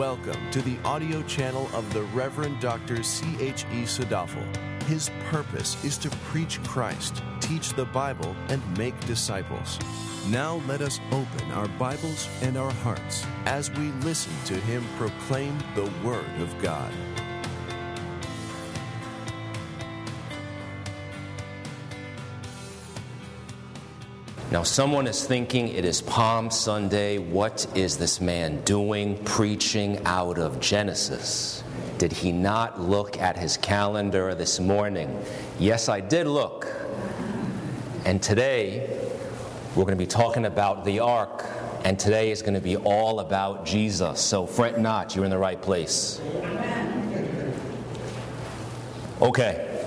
Welcome to the audio channel of the Reverend Dr. C.H.E. Sadaphal. His purpose is to preach Christ, teach the Bible, and make disciples. Now let us open our Bibles and our hearts as we listen to him proclaim the Word of God. Now, someone is thinking it is Palm Sunday. What is this man doing preaching out of Genesis? Did he not look at his calendar this morning? Yes, I did look. And today, we're going to be talking about the ark. And today is going to be all about Jesus. So fret not, you're in the right place. Okay,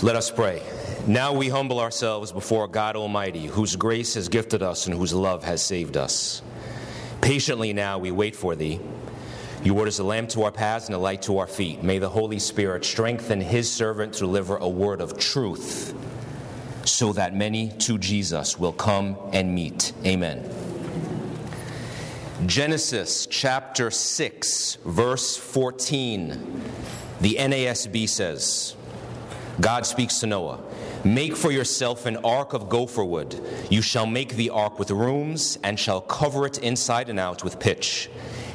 let us pray. Now we humble ourselves before God Almighty, whose grace has gifted us and whose love has saved us. Patiently now we wait for thee. You word is a lamp to our paths and a light to our feet. May the Holy Spirit strengthen his servant to deliver a word of truth so that many to Jesus will come and meet. Amen. Genesis chapter 6, verse 14. The NASB says, God speaks to Noah. Make for yourself an ark of gopher wood. You shall make the ark with rooms, and shall cover it inside and out with pitch.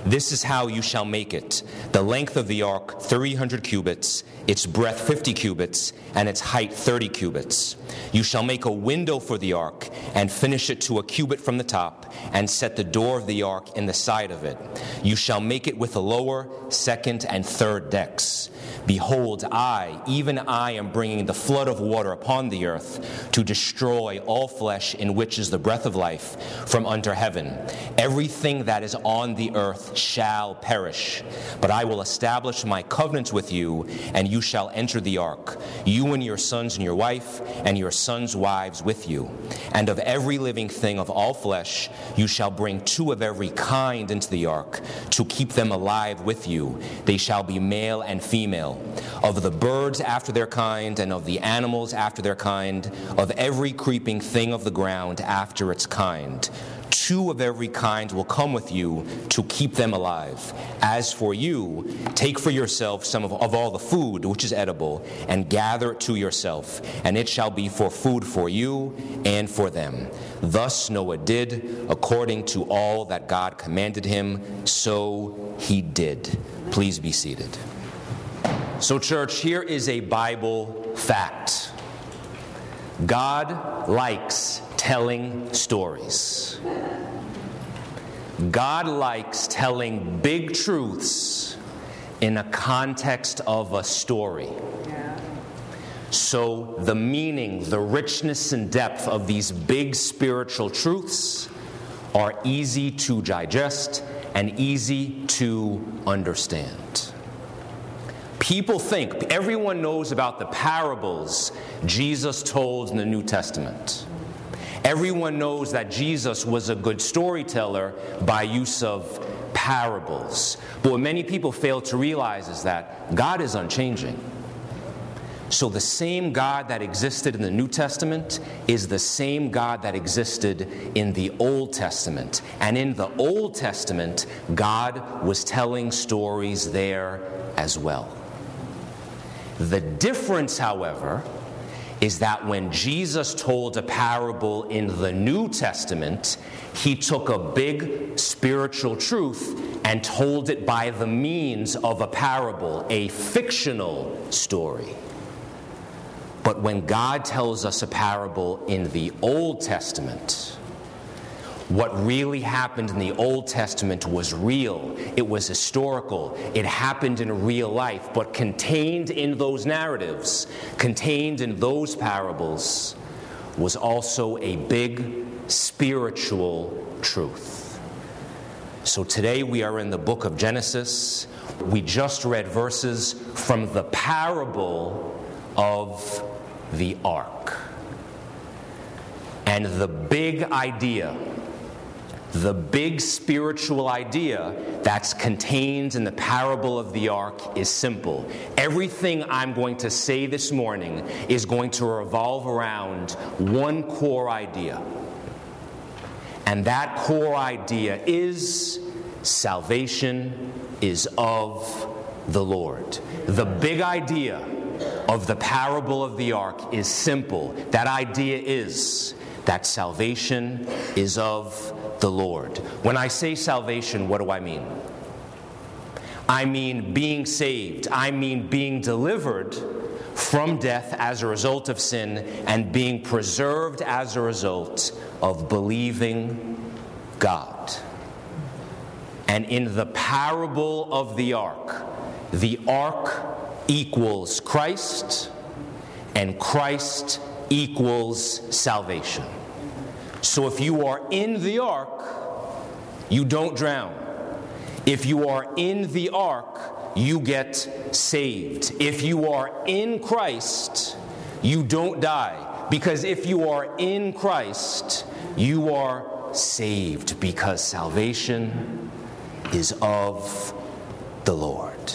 This is how you shall make it. The length of the ark, 300 cubits, its breadth, 50 cubits, and its height, 30 cubits. You shall make a window for the ark, and finish it to a cubit from the top, and set the door of the ark in the side of it. You shall make it with the lower, second, and third decks. Behold, I, even I, am bringing the flood of water upon the earth to destroy all flesh in which is the breath of life from under heaven. Everything that is on the earth shall perish. But I will establish my covenant with you, and you shall enter the ark, you and your sons and your wife, and your sons' wives with you. And of every living thing of all flesh, you shall bring two of every kind into the ark, to keep them alive with you. They shall be male and female of the birds after their kind, and of the animals after their kind, of every creeping thing of the ground after its kind. Two of every kind will come with you to keep them alive. As for you, take for yourself some of, of all the food which is edible, and gather it to yourself, and it shall be for food for you and for them. Thus Noah did, according to all that God commanded him, so he did. Please be seated. So, church, here is a Bible fact God likes telling stories. God likes telling big truths in a context of a story. So, the meaning, the richness, and depth of these big spiritual truths are easy to digest and easy to understand. People think, everyone knows about the parables Jesus told in the New Testament. Everyone knows that Jesus was a good storyteller by use of parables. But what many people fail to realize is that God is unchanging. So the same God that existed in the New Testament is the same God that existed in the Old Testament. And in the Old Testament, God was telling stories there as well. The difference, however, is that when Jesus told a parable in the New Testament, he took a big spiritual truth and told it by the means of a parable, a fictional story. But when God tells us a parable in the Old Testament, what really happened in the Old Testament was real. It was historical. It happened in real life. But contained in those narratives, contained in those parables, was also a big spiritual truth. So today we are in the book of Genesis. We just read verses from the parable of the ark. And the big idea the big spiritual idea that's contained in the parable of the ark is simple. Everything I'm going to say this morning is going to revolve around one core idea. And that core idea is salvation is of the Lord. The big idea of the parable of the ark is simple. That idea is that salvation is of the Lord. When I say salvation, what do I mean? I mean being saved. I mean being delivered from death as a result of sin and being preserved as a result of believing God. And in the parable of the ark, the ark equals Christ, and Christ equals salvation. So if you are in the ark, you don't drown. If you are in the ark, you get saved. If you are in Christ, you don't die. Because if you are in Christ, you are saved. Because salvation is of the Lord.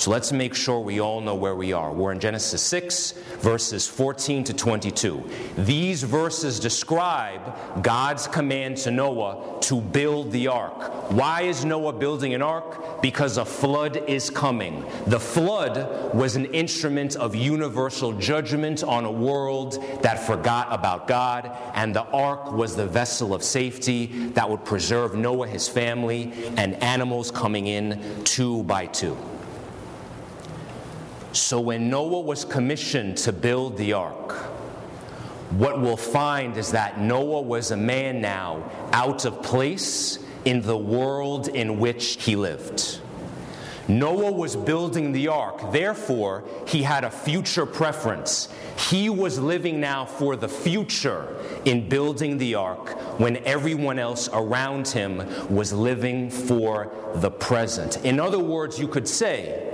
So let's make sure we all know where we are. We're in Genesis 6, verses 14 to 22. These verses describe God's command to Noah to build the ark. Why is Noah building an ark? Because a flood is coming. The flood was an instrument of universal judgment on a world that forgot about God, and the ark was the vessel of safety that would preserve Noah, his family, and animals coming in two by two. So when Noah was commissioned to build the ark, what we'll find is that Noah was a man now out of place in the world in which he lived. Noah was building the ark, therefore, he had a future preference. He was living now for the future in building the ark when everyone else around him was living for the present. In other words, you could say,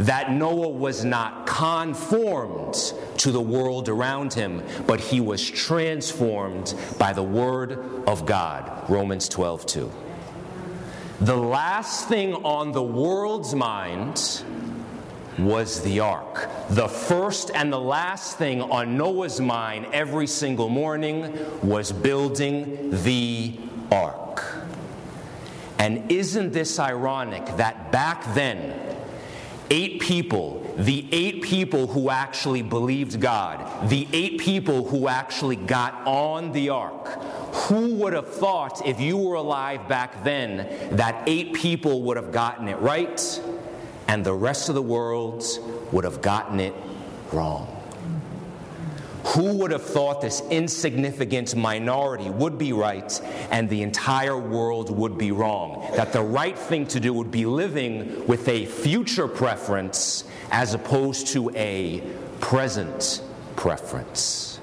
that Noah was not conformed to the world around him, but he was transformed by the word of God. Romans 12, 2. The last thing on the world's mind was the ark. The first and the last thing on Noah's mind every single morning was building the ark. And isn't this ironic that back then, eight people, the eight people who actually believed God, the eight people who actually got on the ark. Who would have thought, if you were alive back then, that eight people would have gotten it right and the rest of the world would have gotten it wrong? Who would have thought this insignificant minority would be right and the entire world would be wrong? That the right thing to do would be living with a future preference as opposed to a present preference.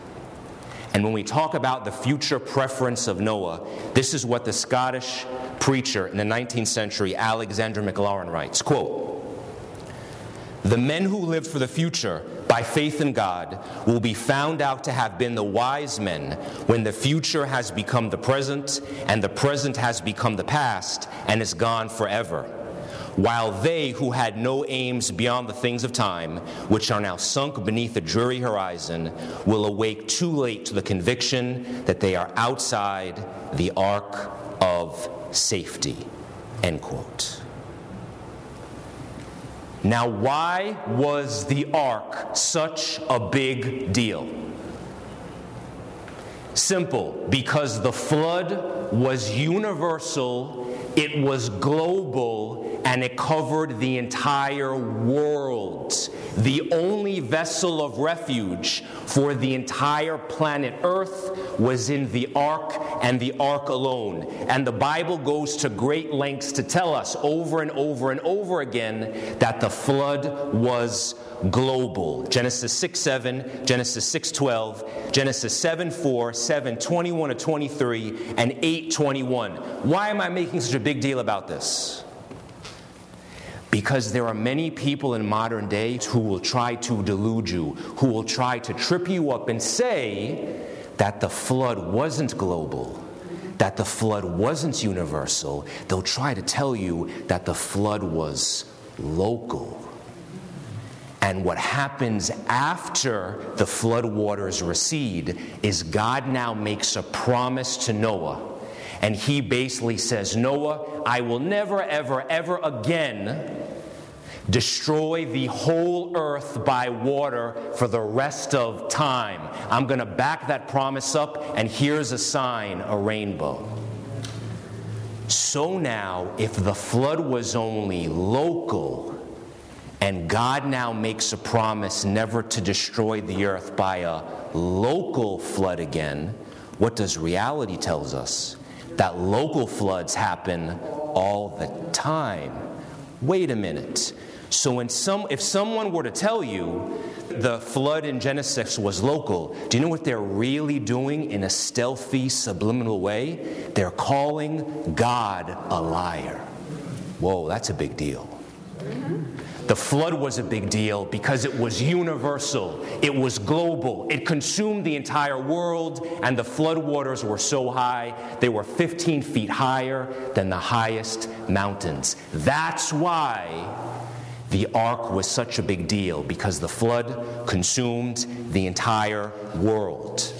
And when we talk about the future preference of Noah, this is what the Scottish preacher in the 19th century, Alexander Maclaren, writes quote, The men who lived for the future by faith in God will be found out to have been the wise men when the future has become the present and the present has become the past and is gone forever. While they who had no aims beyond the things of time, which are now sunk beneath the dreary horizon, will awake too late to the conviction that they are outside the ark of safety. End quote. Now, why was the ark such a big deal? Simple, because the flood was universal, it was global, and it covered the entire world. The only vessel of refuge for the entire planet Earth was in the ark and the ark alone. And the Bible goes to great lengths to tell us over and over and over again that the flood was global. Genesis 6 7, Genesis 6 12, Genesis 7 4, 7 21 to 23, and 8 21. Why am I making such a big deal about this? Because there are many people in modern day who will try to delude you, who will try to trip you up and say that the flood wasn't global, that the flood wasn't universal. They'll try to tell you that the flood was local. And what happens after the flood waters recede is God now makes a promise to Noah. And he basically says, Noah, I will never, ever, ever again destroy the whole earth by water for the rest of time. I'm going to back that promise up, and here's a sign a rainbow. So now, if the flood was only local, and God now makes a promise never to destroy the earth by a local flood again, what does reality tells us? That local floods happen all the time. Wait a minute. So when some, if someone were to tell you the flood in Genesis was local, do you know what they're really doing in a stealthy, subliminal way? They're calling God a liar. Whoa, that's a big deal. The flood was a big deal because it was universal, it was global, it consumed the entire world, and the flood waters were so high, they were 15 feet higher than the highest mountains. That's why the ark was such a big deal because the flood consumed the entire world.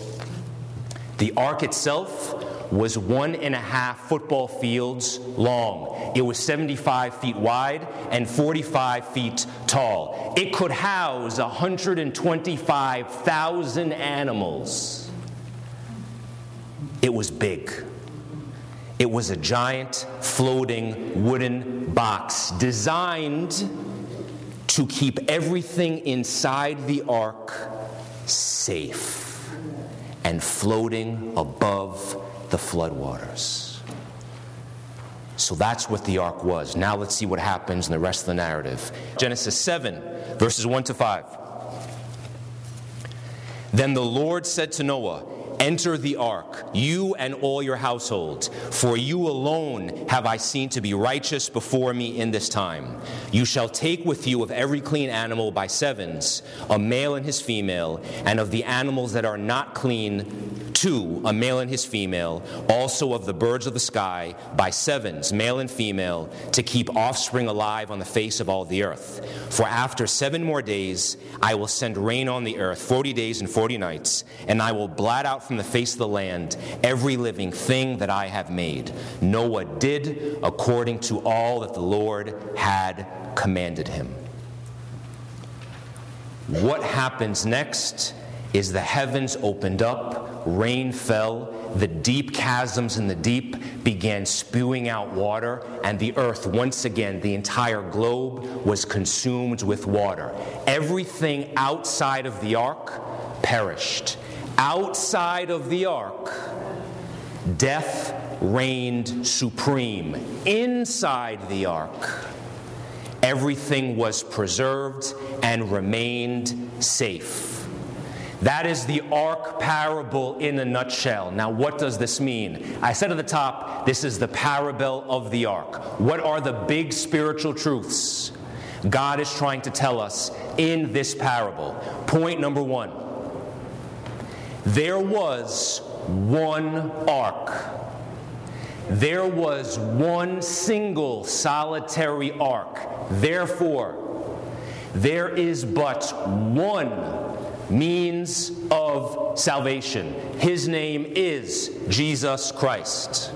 The ark itself was one and a half football fields long. It was 75 feet wide and 45 feet tall. It could house 125,000 animals. It was big. It was a giant floating wooden box designed to keep everything inside the ark safe and floating above the floodwaters. So that's what the ark was. Now let's see what happens in the rest of the narrative. Genesis 7, verses 1 to 5. Then the Lord said to Noah, Enter the ark, you and all your household, for you alone have I seen to be righteous before me in this time. You shall take with you of every clean animal by sevens, a male and his female, and of the animals that are not clean, two, a male and his female, also of the birds of the sky, by sevens, male and female, to keep offspring alive on the face of all the earth. For after seven more days, I will send rain on the earth, forty days and forty nights, and I will blot out from the face of the land every living thing that I have made. Noah did according to all that the Lord had commanded him. What happens next is the heavens opened up, rain fell, the deep chasms in the deep began spewing out water, and the earth, once again, the entire globe was consumed with water. Everything outside of the ark perished. Outside of the ark, death reigned supreme. Inside the ark, everything was preserved and remained safe. That is the ark parable in a nutshell. Now, what does this mean? I said at the top, this is the parable of the ark. What are the big spiritual truths God is trying to tell us in this parable? Point number one there was one ark. There was one single solitary ark. Therefore, there is but one means of salvation. His name is Jesus Christ.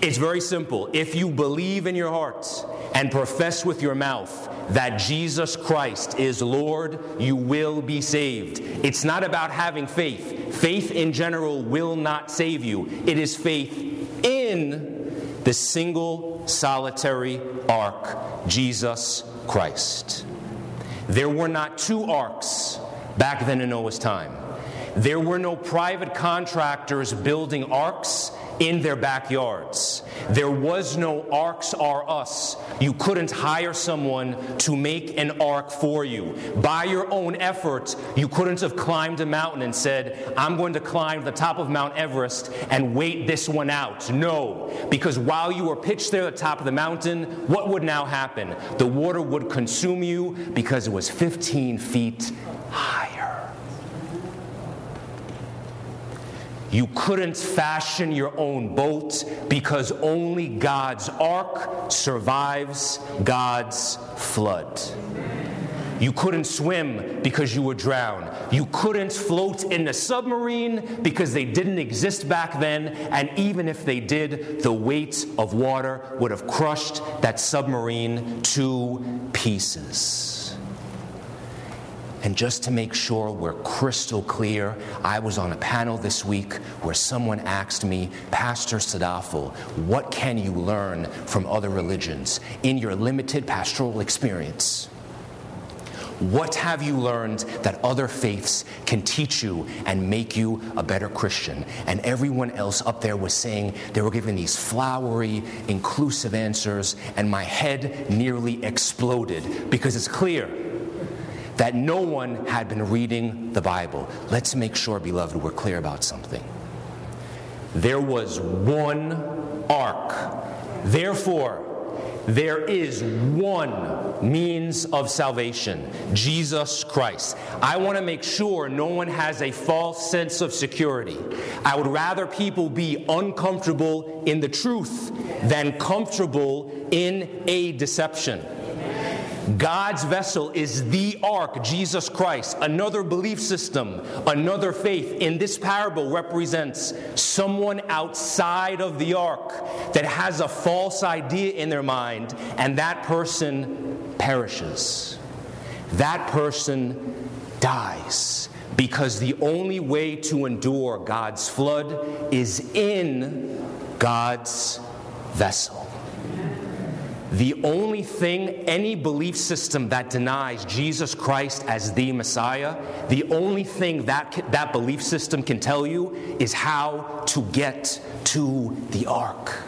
It's very simple. If you believe in your heart and profess with your mouth that Jesus Christ is Lord, you will be saved. It's not about having faith. Faith in general will not save you, it is faith in the single solitary ark, Jesus Christ. There were not two arks back then in Noah's time. There were no private contractors building arks in their backyards. There was no arks are us. You couldn't hire someone to make an ark for you. By your own effort, you couldn't have climbed a mountain and said, I'm going to climb the top of Mount Everest and wait this one out. No, because while you were pitched there at the top of the mountain, what would now happen? The water would consume you because it was 15 feet higher. You couldn't fashion your own boat because only God's ark survives God's flood. You couldn't swim because you would drown. You couldn't float in a submarine because they didn't exist back then. And even if they did, the weight of water would have crushed that submarine to pieces. And just to make sure we're crystal clear, I was on a panel this week where someone asked me, Pastor Sadaphal, what can you learn from other religions in your limited pastoral experience? What have you learned that other faiths can teach you and make you a better Christian? And everyone else up there was saying they were giving these flowery, inclusive answers, and my head nearly exploded because it's clear that no one had been reading the Bible. Let's make sure, beloved, we're clear about something. There was one ark. Therefore, there is one means of salvation Jesus Christ. I want to make sure no one has a false sense of security. I would rather people be uncomfortable in the truth than comfortable in a deception. God's vessel is the ark, Jesus Christ. Another belief system, another faith in this parable represents someone outside of the ark that has a false idea in their mind, and that person perishes. That person dies because the only way to endure God's flood is in God's vessel. The only thing any belief system that denies Jesus Christ as the Messiah, the only thing that that belief system can tell you is how to get to the ark.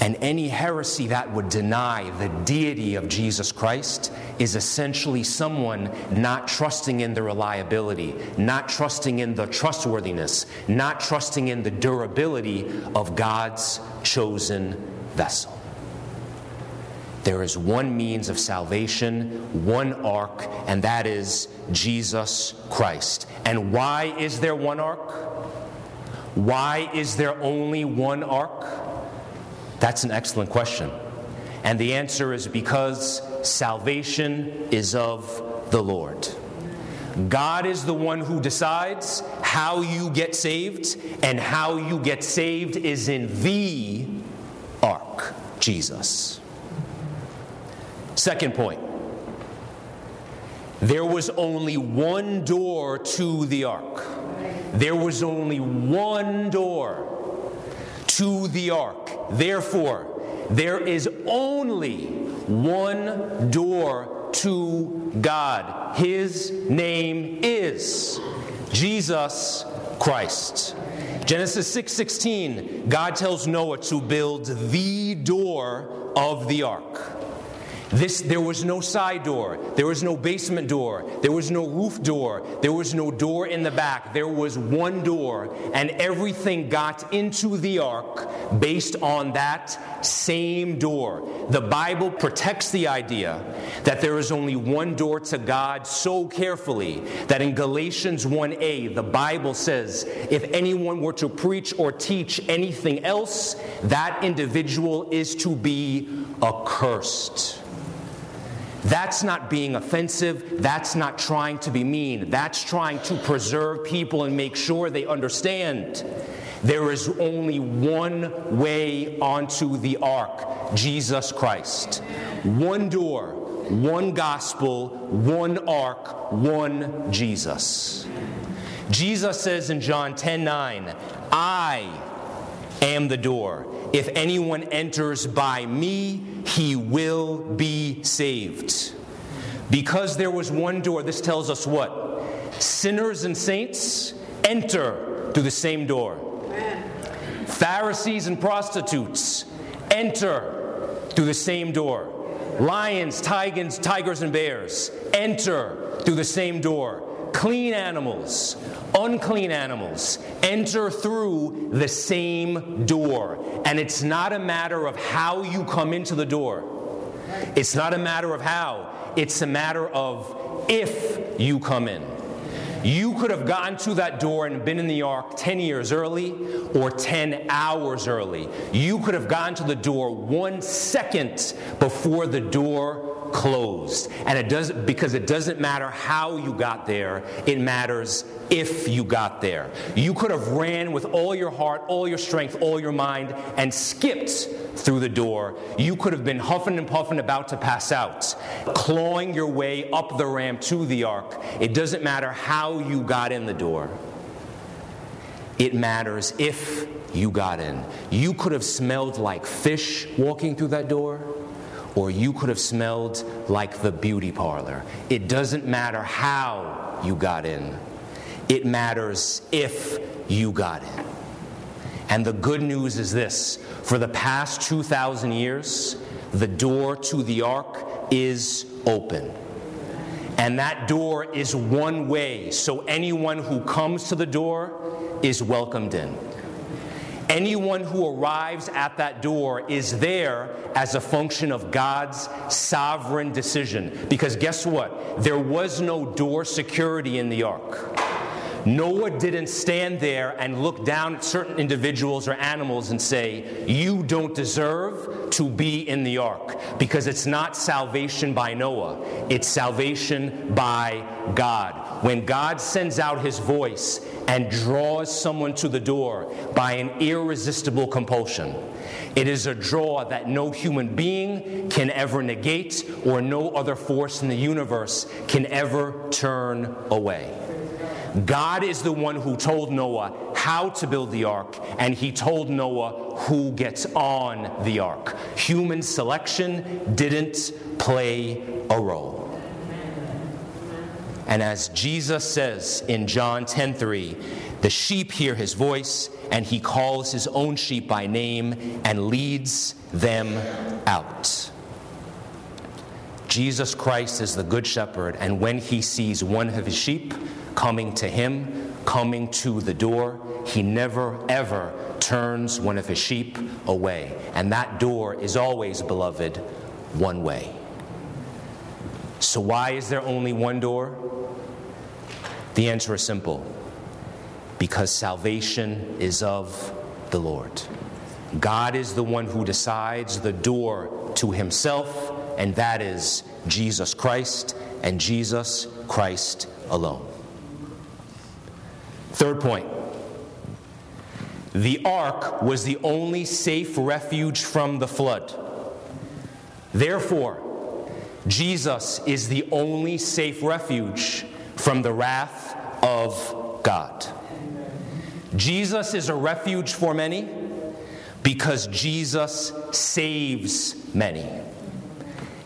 And any heresy that would deny the deity of Jesus Christ is essentially someone not trusting in the reliability, not trusting in the trustworthiness, not trusting in the durability of God's chosen vessel. There is one means of salvation, one ark, and that is Jesus Christ. And why is there one ark? Why is there only one ark? That's an excellent question. And the answer is because salvation is of the Lord. God is the one who decides how you get saved, and how you get saved is in the ark, Jesus. Second point there was only one door to the ark. There was only one door to the ark. Therefore, there is only one door to God. His name is Jesus Christ. Genesis 6:16, God tells Noah to build the door of the ark. This, there was no side door. There was no basement door. There was no roof door. There was no door in the back. There was one door, and everything got into the ark based on that same door. The Bible protects the idea that there is only one door to God so carefully that in Galatians 1a, the Bible says, if anyone were to preach or teach anything else, that individual is to be accursed. That's not being offensive. That's not trying to be mean. That's trying to preserve people and make sure they understand. There is only one way onto the ark Jesus Christ. One door, one gospel, one ark, one Jesus. Jesus says in John 10 9, I am the door. If anyone enters by me, he will be saved. Because there was one door, this tells us what? Sinners and saints enter through the same door. Pharisees and prostitutes enter through the same door. Lions, tigers, tigers and bears enter through the same door. Clean animals, unclean animals enter through the same door. And it's not a matter of how you come into the door, it's not a matter of how, it's a matter of if you come in. You could have gotten to that door and been in the ark 10 years early or 10 hours early. You could have gotten to the door one second before the door closed. And it doesn't, because it doesn't matter how you got there, it matters if you got there. You could have ran with all your heart, all your strength, all your mind, and skipped through the door. You could have been huffing and puffing about to pass out, clawing your way up the ramp to the ark. It doesn't matter how you got in the door. It matters if you got in. You could have smelled like fish walking through that door, or you could have smelled like the beauty parlor. It doesn't matter how you got in, it matters if you got in. And the good news is this for the past 2,000 years, the door to the ark is open. And that door is one way, so anyone who comes to the door is welcomed in. Anyone who arrives at that door is there as a function of God's sovereign decision. Because guess what? There was no door security in the ark. Noah didn't stand there and look down at certain individuals or animals and say, You don't deserve to be in the ark. Because it's not salvation by Noah, it's salvation by God. When God sends out his voice and draws someone to the door by an irresistible compulsion, it is a draw that no human being can ever negate or no other force in the universe can ever turn away. God is the one who told Noah how to build the ark, and he told Noah who gets on the ark. Human selection didn't play a role. And as Jesus says in John 10:3, the sheep hear his voice, and he calls his own sheep by name and leads them out. Jesus Christ is the good shepherd, and when he sees one of his sheep coming to him, coming to the door, he never ever turns one of his sheep away. And that door is always, beloved, one way. So, why is there only one door? The answer is simple because salvation is of the Lord. God is the one who decides the door to himself, and that is Jesus Christ and Jesus Christ alone. Third point the ark was the only safe refuge from the flood. Therefore, Jesus is the only safe refuge from the wrath of God. Jesus is a refuge for many because Jesus saves many.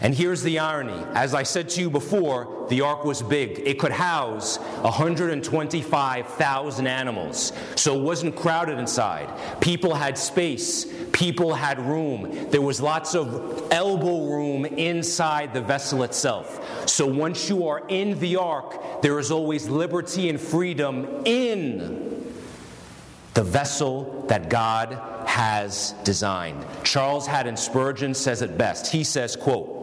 And here's the irony. As I said to you before, the ark was big. It could house 125,000 animals. So it wasn't crowded inside. People had space, people had room. There was lots of elbow room inside the vessel itself. So once you are in the ark, there is always liberty and freedom in the vessel that God has designed. Charles Haddon Spurgeon says it best. He says, quote,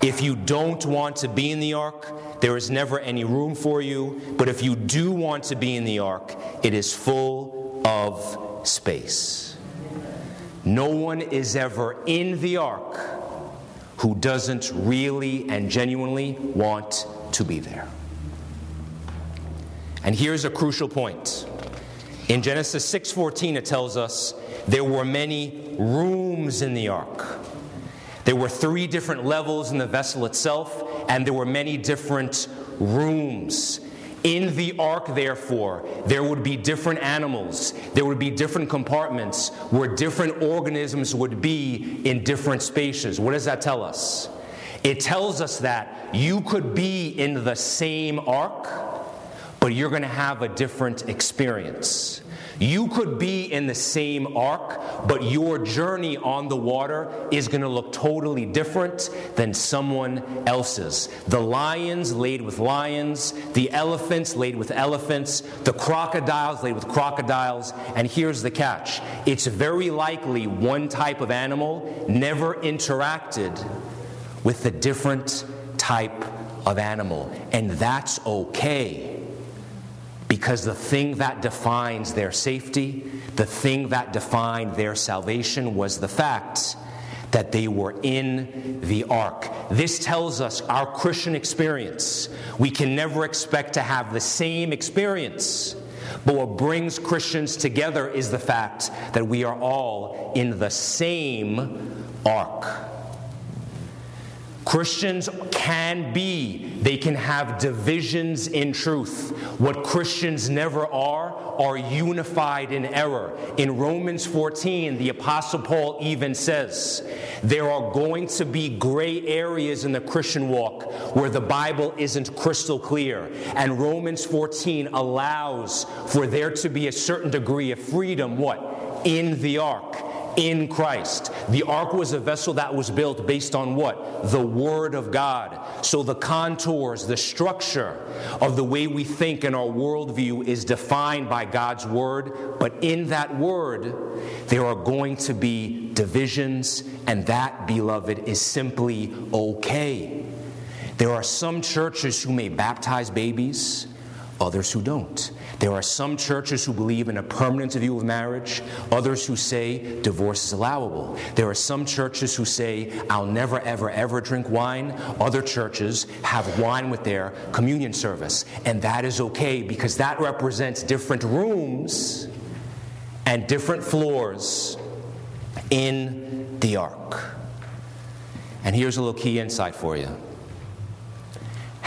if you don't want to be in the ark, there is never any room for you. But if you do want to be in the ark, it is full of space. No one is ever in the ark who doesn't really and genuinely want to be there. And here's a crucial point. In Genesis 6:14 it tells us there were many rooms in the ark. There were three different levels in the vessel itself, and there were many different rooms. In the ark, therefore, there would be different animals, there would be different compartments where different organisms would be in different spaces. What does that tell us? It tells us that you could be in the same ark, but you're going to have a different experience. You could be in the same ark, but your journey on the water is going to look totally different than someone else's. The lions laid with lions, the elephants laid with elephants, the crocodiles laid with crocodiles. And here's the catch it's very likely one type of animal never interacted with a different type of animal. And that's okay. Because the thing that defines their safety, the thing that defined their salvation was the fact that they were in the ark. This tells us our Christian experience. We can never expect to have the same experience. But what brings Christians together is the fact that we are all in the same ark. Christians can be, they can have divisions in truth. What Christians never are, are unified in error. In Romans 14, the Apostle Paul even says, there are going to be gray areas in the Christian walk where the Bible isn't crystal clear. And Romans 14 allows for there to be a certain degree of freedom, what? In the ark in Christ. The ark was a vessel that was built based on what? The Word of God. So the contours, the structure of the way we think in our worldview is defined by God's Word. But in that Word, there are going to be divisions, and that, beloved, is simply okay. There are some churches who may baptize babies, others who don't. There are some churches who believe in a permanent view of marriage, others who say divorce is allowable. There are some churches who say, I'll never, ever, ever drink wine. Other churches have wine with their communion service. And that is okay because that represents different rooms and different floors in the ark. And here's a little key insight for you.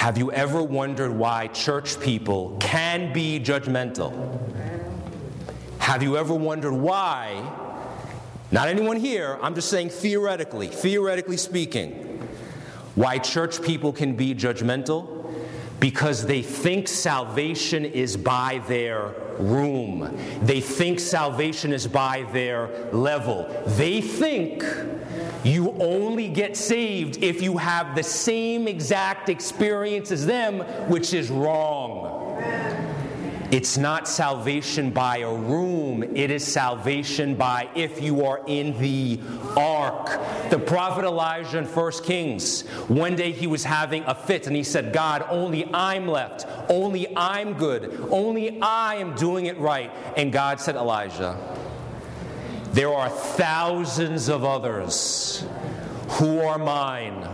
Have you ever wondered why church people can be judgmental? Have you ever wondered why? Not anyone here, I'm just saying theoretically, theoretically speaking, why church people can be judgmental? Because they think salvation is by their room. They think salvation is by their level. They think you only get saved if you have the same exact experience as them, which is wrong. It's not salvation by a room, it is salvation by if you are in the ark. The prophet Elijah in 1 Kings, one day he was having a fit and he said, God, only I'm left. Only I'm good. Only I am doing it right. And God said, Elijah, there are thousands of others who are mine.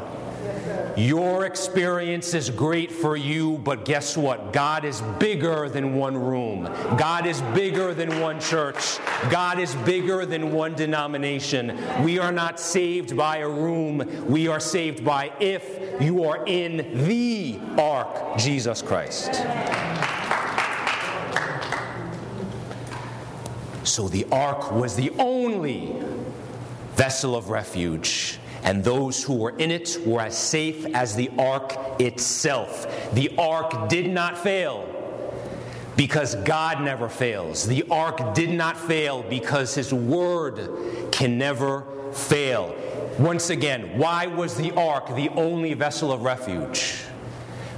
Your experience is great for you, but guess what? God is bigger than one room. God is bigger than one church. God is bigger than one denomination. We are not saved by a room. We are saved by if you are in the ark, Jesus Christ. So the ark was the only vessel of refuge, and those who were in it were as safe as the ark itself. The ark did not fail because God never fails. The ark did not fail because his word can never fail. Once again, why was the ark the only vessel of refuge?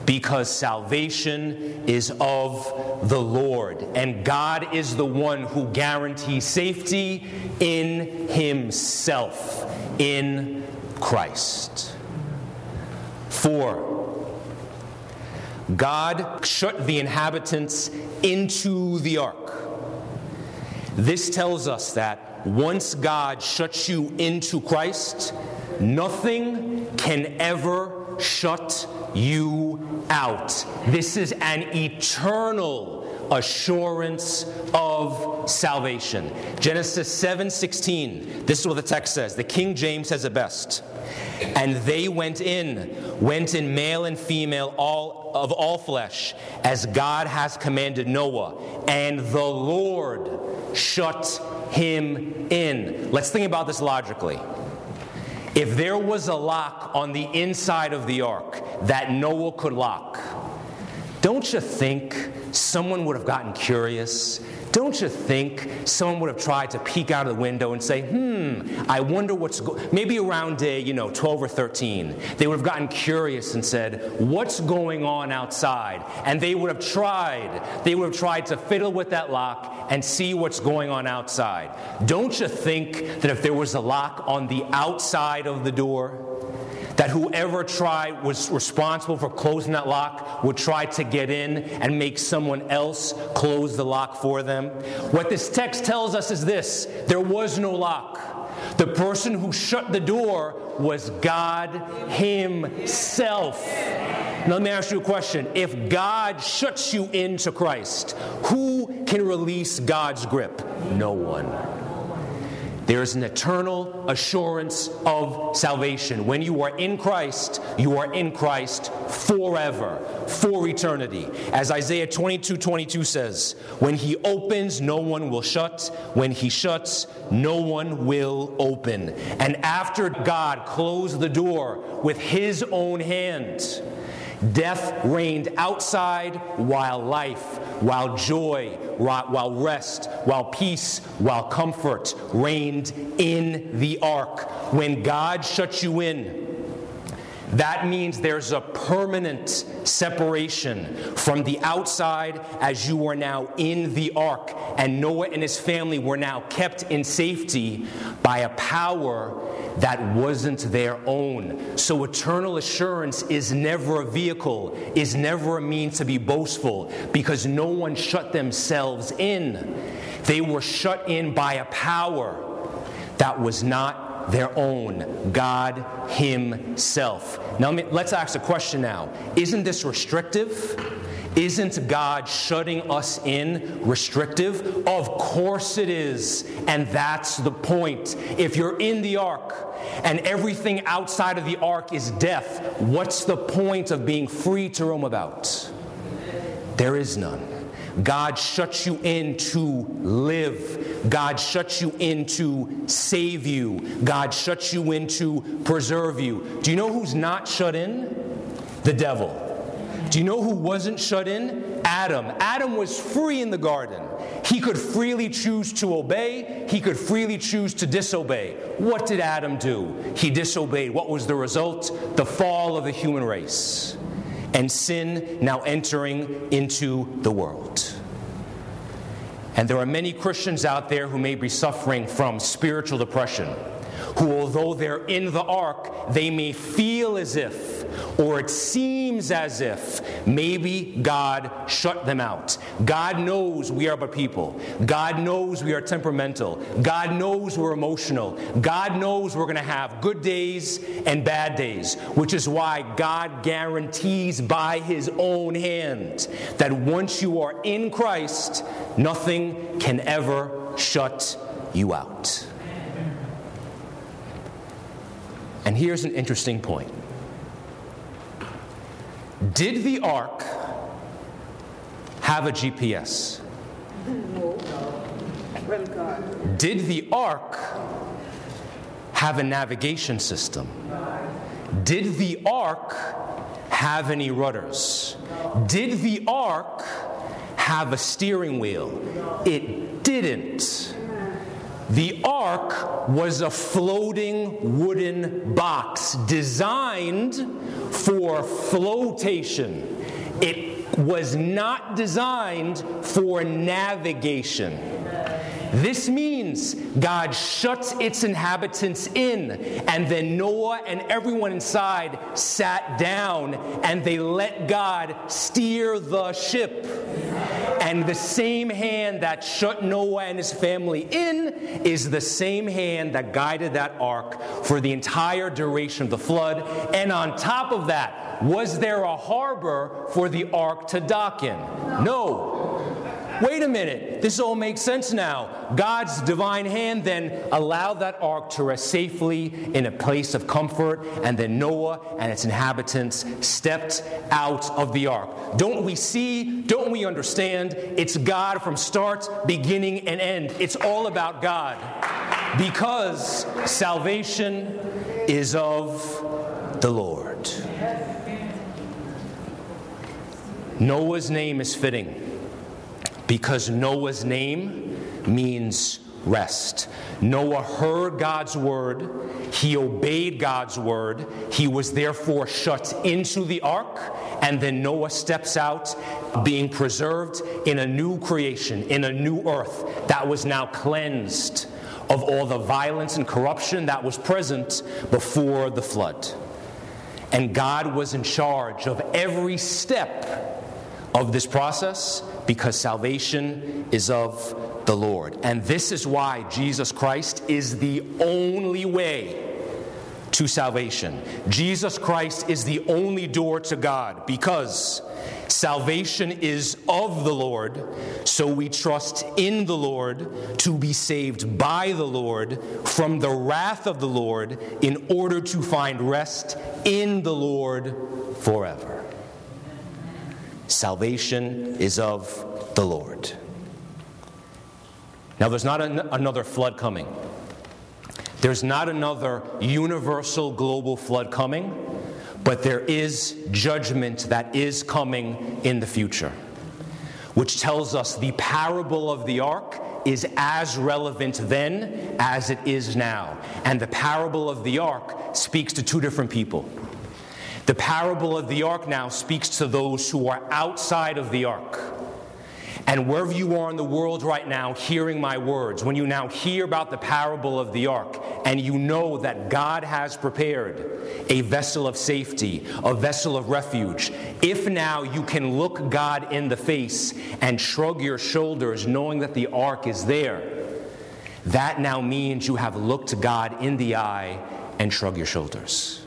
because salvation is of the Lord, and God is the one who guarantees safety in Himself, in Christ. Four, God shut the inhabitants into the ark. This tells us that once God shuts you into Christ, nothing can ever shut you out. This is an eternal assurance of salvation. Genesis 7:16. This is what the text says. The King James says it best. And they went in, went in male and female all of all flesh, as God has commanded Noah, and the Lord shut him in. Let's think about this logically. If there was a lock on the inside of the ark that Noah could lock, don't you think someone would have gotten curious don't you think someone would have tried to peek out of the window and say, hmm, I wonder what's go-? maybe around day, you know, 12 or 13, they would have gotten curious and said, what's going on outside? And they would have tried, they would have tried to fiddle with that lock and see what's going on outside. Don't you think that if there was a lock on the outside of the door, that whoever tried was responsible for closing that lock would try to get in and make someone else close the lock for them. What this text tells us is this there was no lock. The person who shut the door was God Himself. Now, let me ask you a question. If God shuts you into Christ, who can release God's grip? No one. There is an eternal assurance of salvation. When you are in Christ, you are in Christ forever, for eternity. As Isaiah 22 22 says, When he opens, no one will shut. When he shuts, no one will open. And after God closed the door with his own hand, Death reigned outside while life, while joy, while rest, while peace, while comfort reigned in the ark. When God shut you in, that means there's a permanent separation from the outside as you are now in the ark. And Noah and his family were now kept in safety by a power that wasn't their own. So eternal assurance is never a vehicle, is never a means to be boastful because no one shut themselves in. They were shut in by a power that was not their own, God Himself. Now, let's ask a question now. Isn't this restrictive? Isn't God shutting us in restrictive? Of course it is. And that's the point. If you're in the ark and everything outside of the ark is death, what's the point of being free to roam about? There is none. God shuts you in to live. God shuts you in to save you. God shuts you in to preserve you. Do you know who's not shut in? The devil. Do you know who wasn't shut in? Adam. Adam was free in the garden. He could freely choose to obey, he could freely choose to disobey. What did Adam do? He disobeyed. What was the result? The fall of the human race and sin now entering into the world. And there are many Christians out there who may be suffering from spiritual depression, who, although they're in the ark, they may feel as if or it seems as if maybe God shut them out. God knows we are but people. God knows we are temperamental. God knows we're emotional. God knows we're going to have good days and bad days, which is why God guarantees by His own hand that once you are in Christ, nothing can ever shut you out. And here's an interesting point. Did the ark have a GPS? Did the ark have a navigation system? Did the ark have any rudders? Did the ark have a steering wheel? It didn't. The ark was a floating wooden box designed for flotation. It was not designed for navigation. This means God shuts its inhabitants in, and then Noah and everyone inside sat down and they let God steer the ship. And the same hand that shut Noah and his family in is the same hand that guided that ark for the entire duration of the flood. And on top of that, was there a harbor for the ark to dock in? No wait a minute, this all makes sense now. God's divine hand then allowed that ark to rest safely in a place of comfort, and then Noah and its inhabitants stepped out of the ark. Don't we see? Don't we understand? It's God from start, beginning, and end. It's all about God. Because salvation is of the Lord. Noah's name is fitting because Noah's name means rest. Noah heard God's word, he obeyed God's word, he was therefore shut into the ark, and then Noah steps out being preserved in a new creation, in a new earth that was now cleansed of all the violence and corruption that was present before the flood. And God was in charge of every step of this process because salvation is of the Lord. And this is why Jesus Christ is the only way to salvation. Jesus Christ is the only door to God because salvation is of the Lord, so we trust in the Lord to be saved by the Lord from the wrath of the Lord in order to find rest in the Lord forever. Salvation is of the Lord. Now, there's not an- another flood coming. There's not another universal global flood coming, but there is judgment that is coming in the future, which tells us the parable of the ark is as relevant then as it is now. And the parable of the ark speaks to two different people. The parable of the ark now speaks to those who are outside of the ark. And wherever you are in the world right now hearing my words, when you now hear about the parable of the ark, and you know that God has prepared a vessel of safety, a vessel of refuge, if now you can look God in the face and shrug your shoulders knowing that the ark is there, that now means you have looked God in the eye and shrug your shoulders.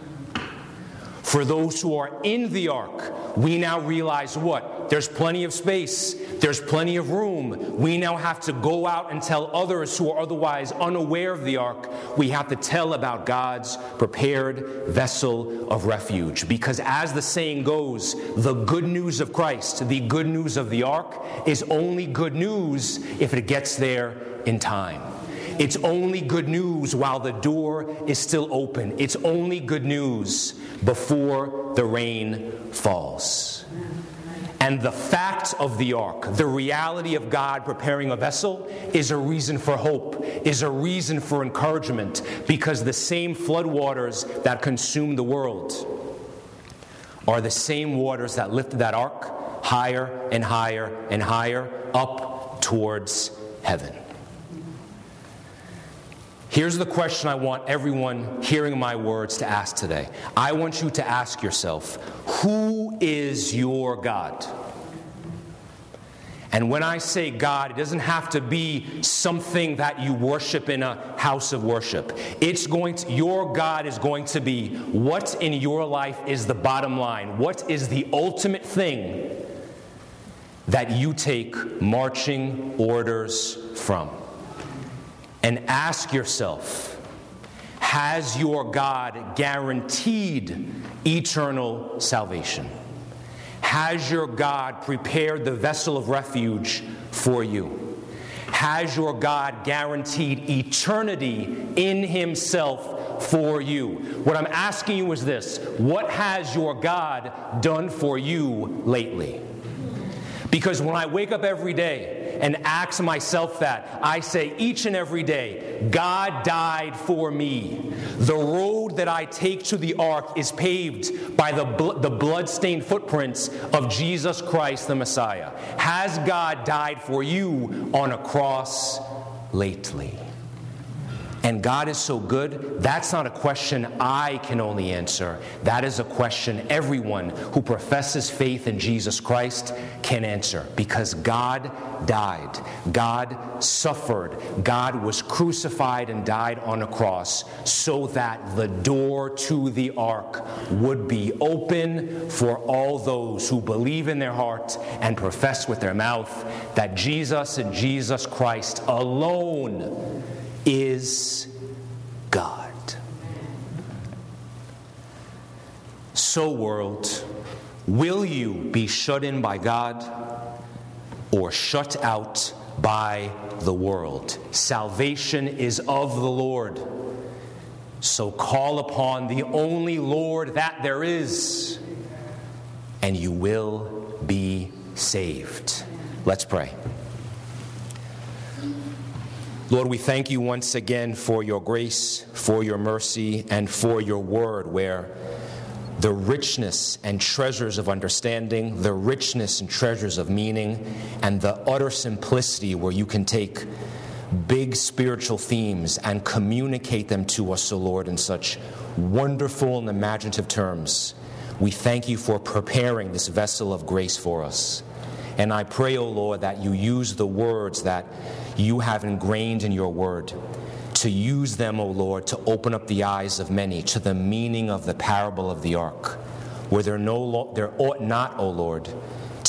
For those who are in the ark, we now realize what? There's plenty of space, there's plenty of room. We now have to go out and tell others who are otherwise unaware of the ark, we have to tell about God's prepared vessel of refuge. Because as the saying goes, the good news of Christ, the good news of the ark, is only good news if it gets there in time. It's only good news while the door is still open. It's only good news before the rain falls. And the fact of the ark, the reality of God preparing a vessel, is a reason for hope, is a reason for encouragement, because the same floodwaters that consumed the world are the same waters that lifted that ark higher and higher and higher up towards heaven. Here's the question I want everyone hearing my words to ask today. I want you to ask yourself who is your God? And when I say God, it doesn't have to be something that you worship in a house of worship. It's going to, your God is going to be what in your life is the bottom line? What is the ultimate thing that you take marching orders from? And ask yourself Has your God guaranteed eternal salvation? Has your God prepared the vessel of refuge for you? Has your God guaranteed eternity in Himself for you? What I'm asking you is this What has your God done for you lately? Because when I wake up every day, and ask myself that. I say each and every day, God died for me. The road that I take to the ark is paved by the, bl- the blood-stained footprints of Jesus Christ the Messiah. Has God died for you on a cross lately? And God is so good, that's not a question I can only answer. That is a question everyone who professes faith in Jesus Christ can answer. Because God died, God suffered, God was crucified and died on a cross so that the door to the ark would be open for all those who believe in their heart and profess with their mouth that Jesus and Jesus Christ alone is God. So, world, will you be shut in by God or shut out by the world? Salvation is of the Lord. So, call upon the only Lord that there is, and you will be saved. Let's pray. Lord, we thank you once again for your grace, for your mercy, and for your word, where the richness and treasures of understanding, the richness and treasures of meaning, and the utter simplicity where you can take big spiritual themes and communicate them to us, O Lord, in such wonderful and imaginative terms. We thank you for preparing this vessel of grace for us. And I pray, O Lord, that you use the words that you have ingrained in your word to use them, O Lord, to open up the eyes of many to the meaning of the parable of the ark, where there, no, there ought not, O Lord,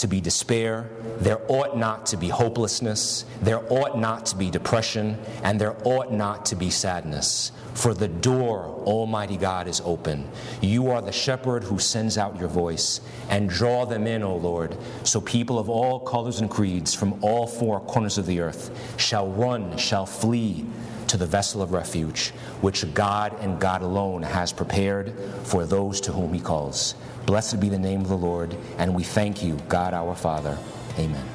to be despair, there ought not to be hopelessness, there ought not to be depression, and there ought not to be sadness. For the door, Almighty God, is open. You are the shepherd who sends out your voice and draw them in, O Lord, so people of all colors and creeds from all four corners of the earth shall run, shall flee to the vessel of refuge, which God and God alone has prepared for those to whom He calls. Blessed be the name of the Lord, and we thank you, God our Father. Amen.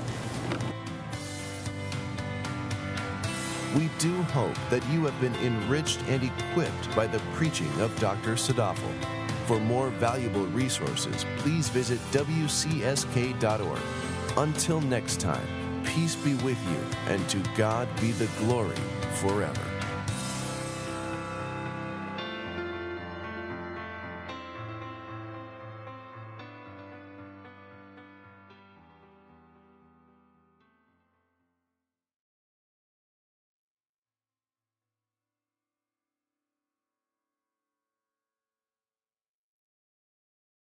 We do hope that you have been enriched and equipped by the preaching of Dr. Sadaphal. For more valuable resources, please visit WCSK.org. Until next time, peace be with you, and to God be the glory forever.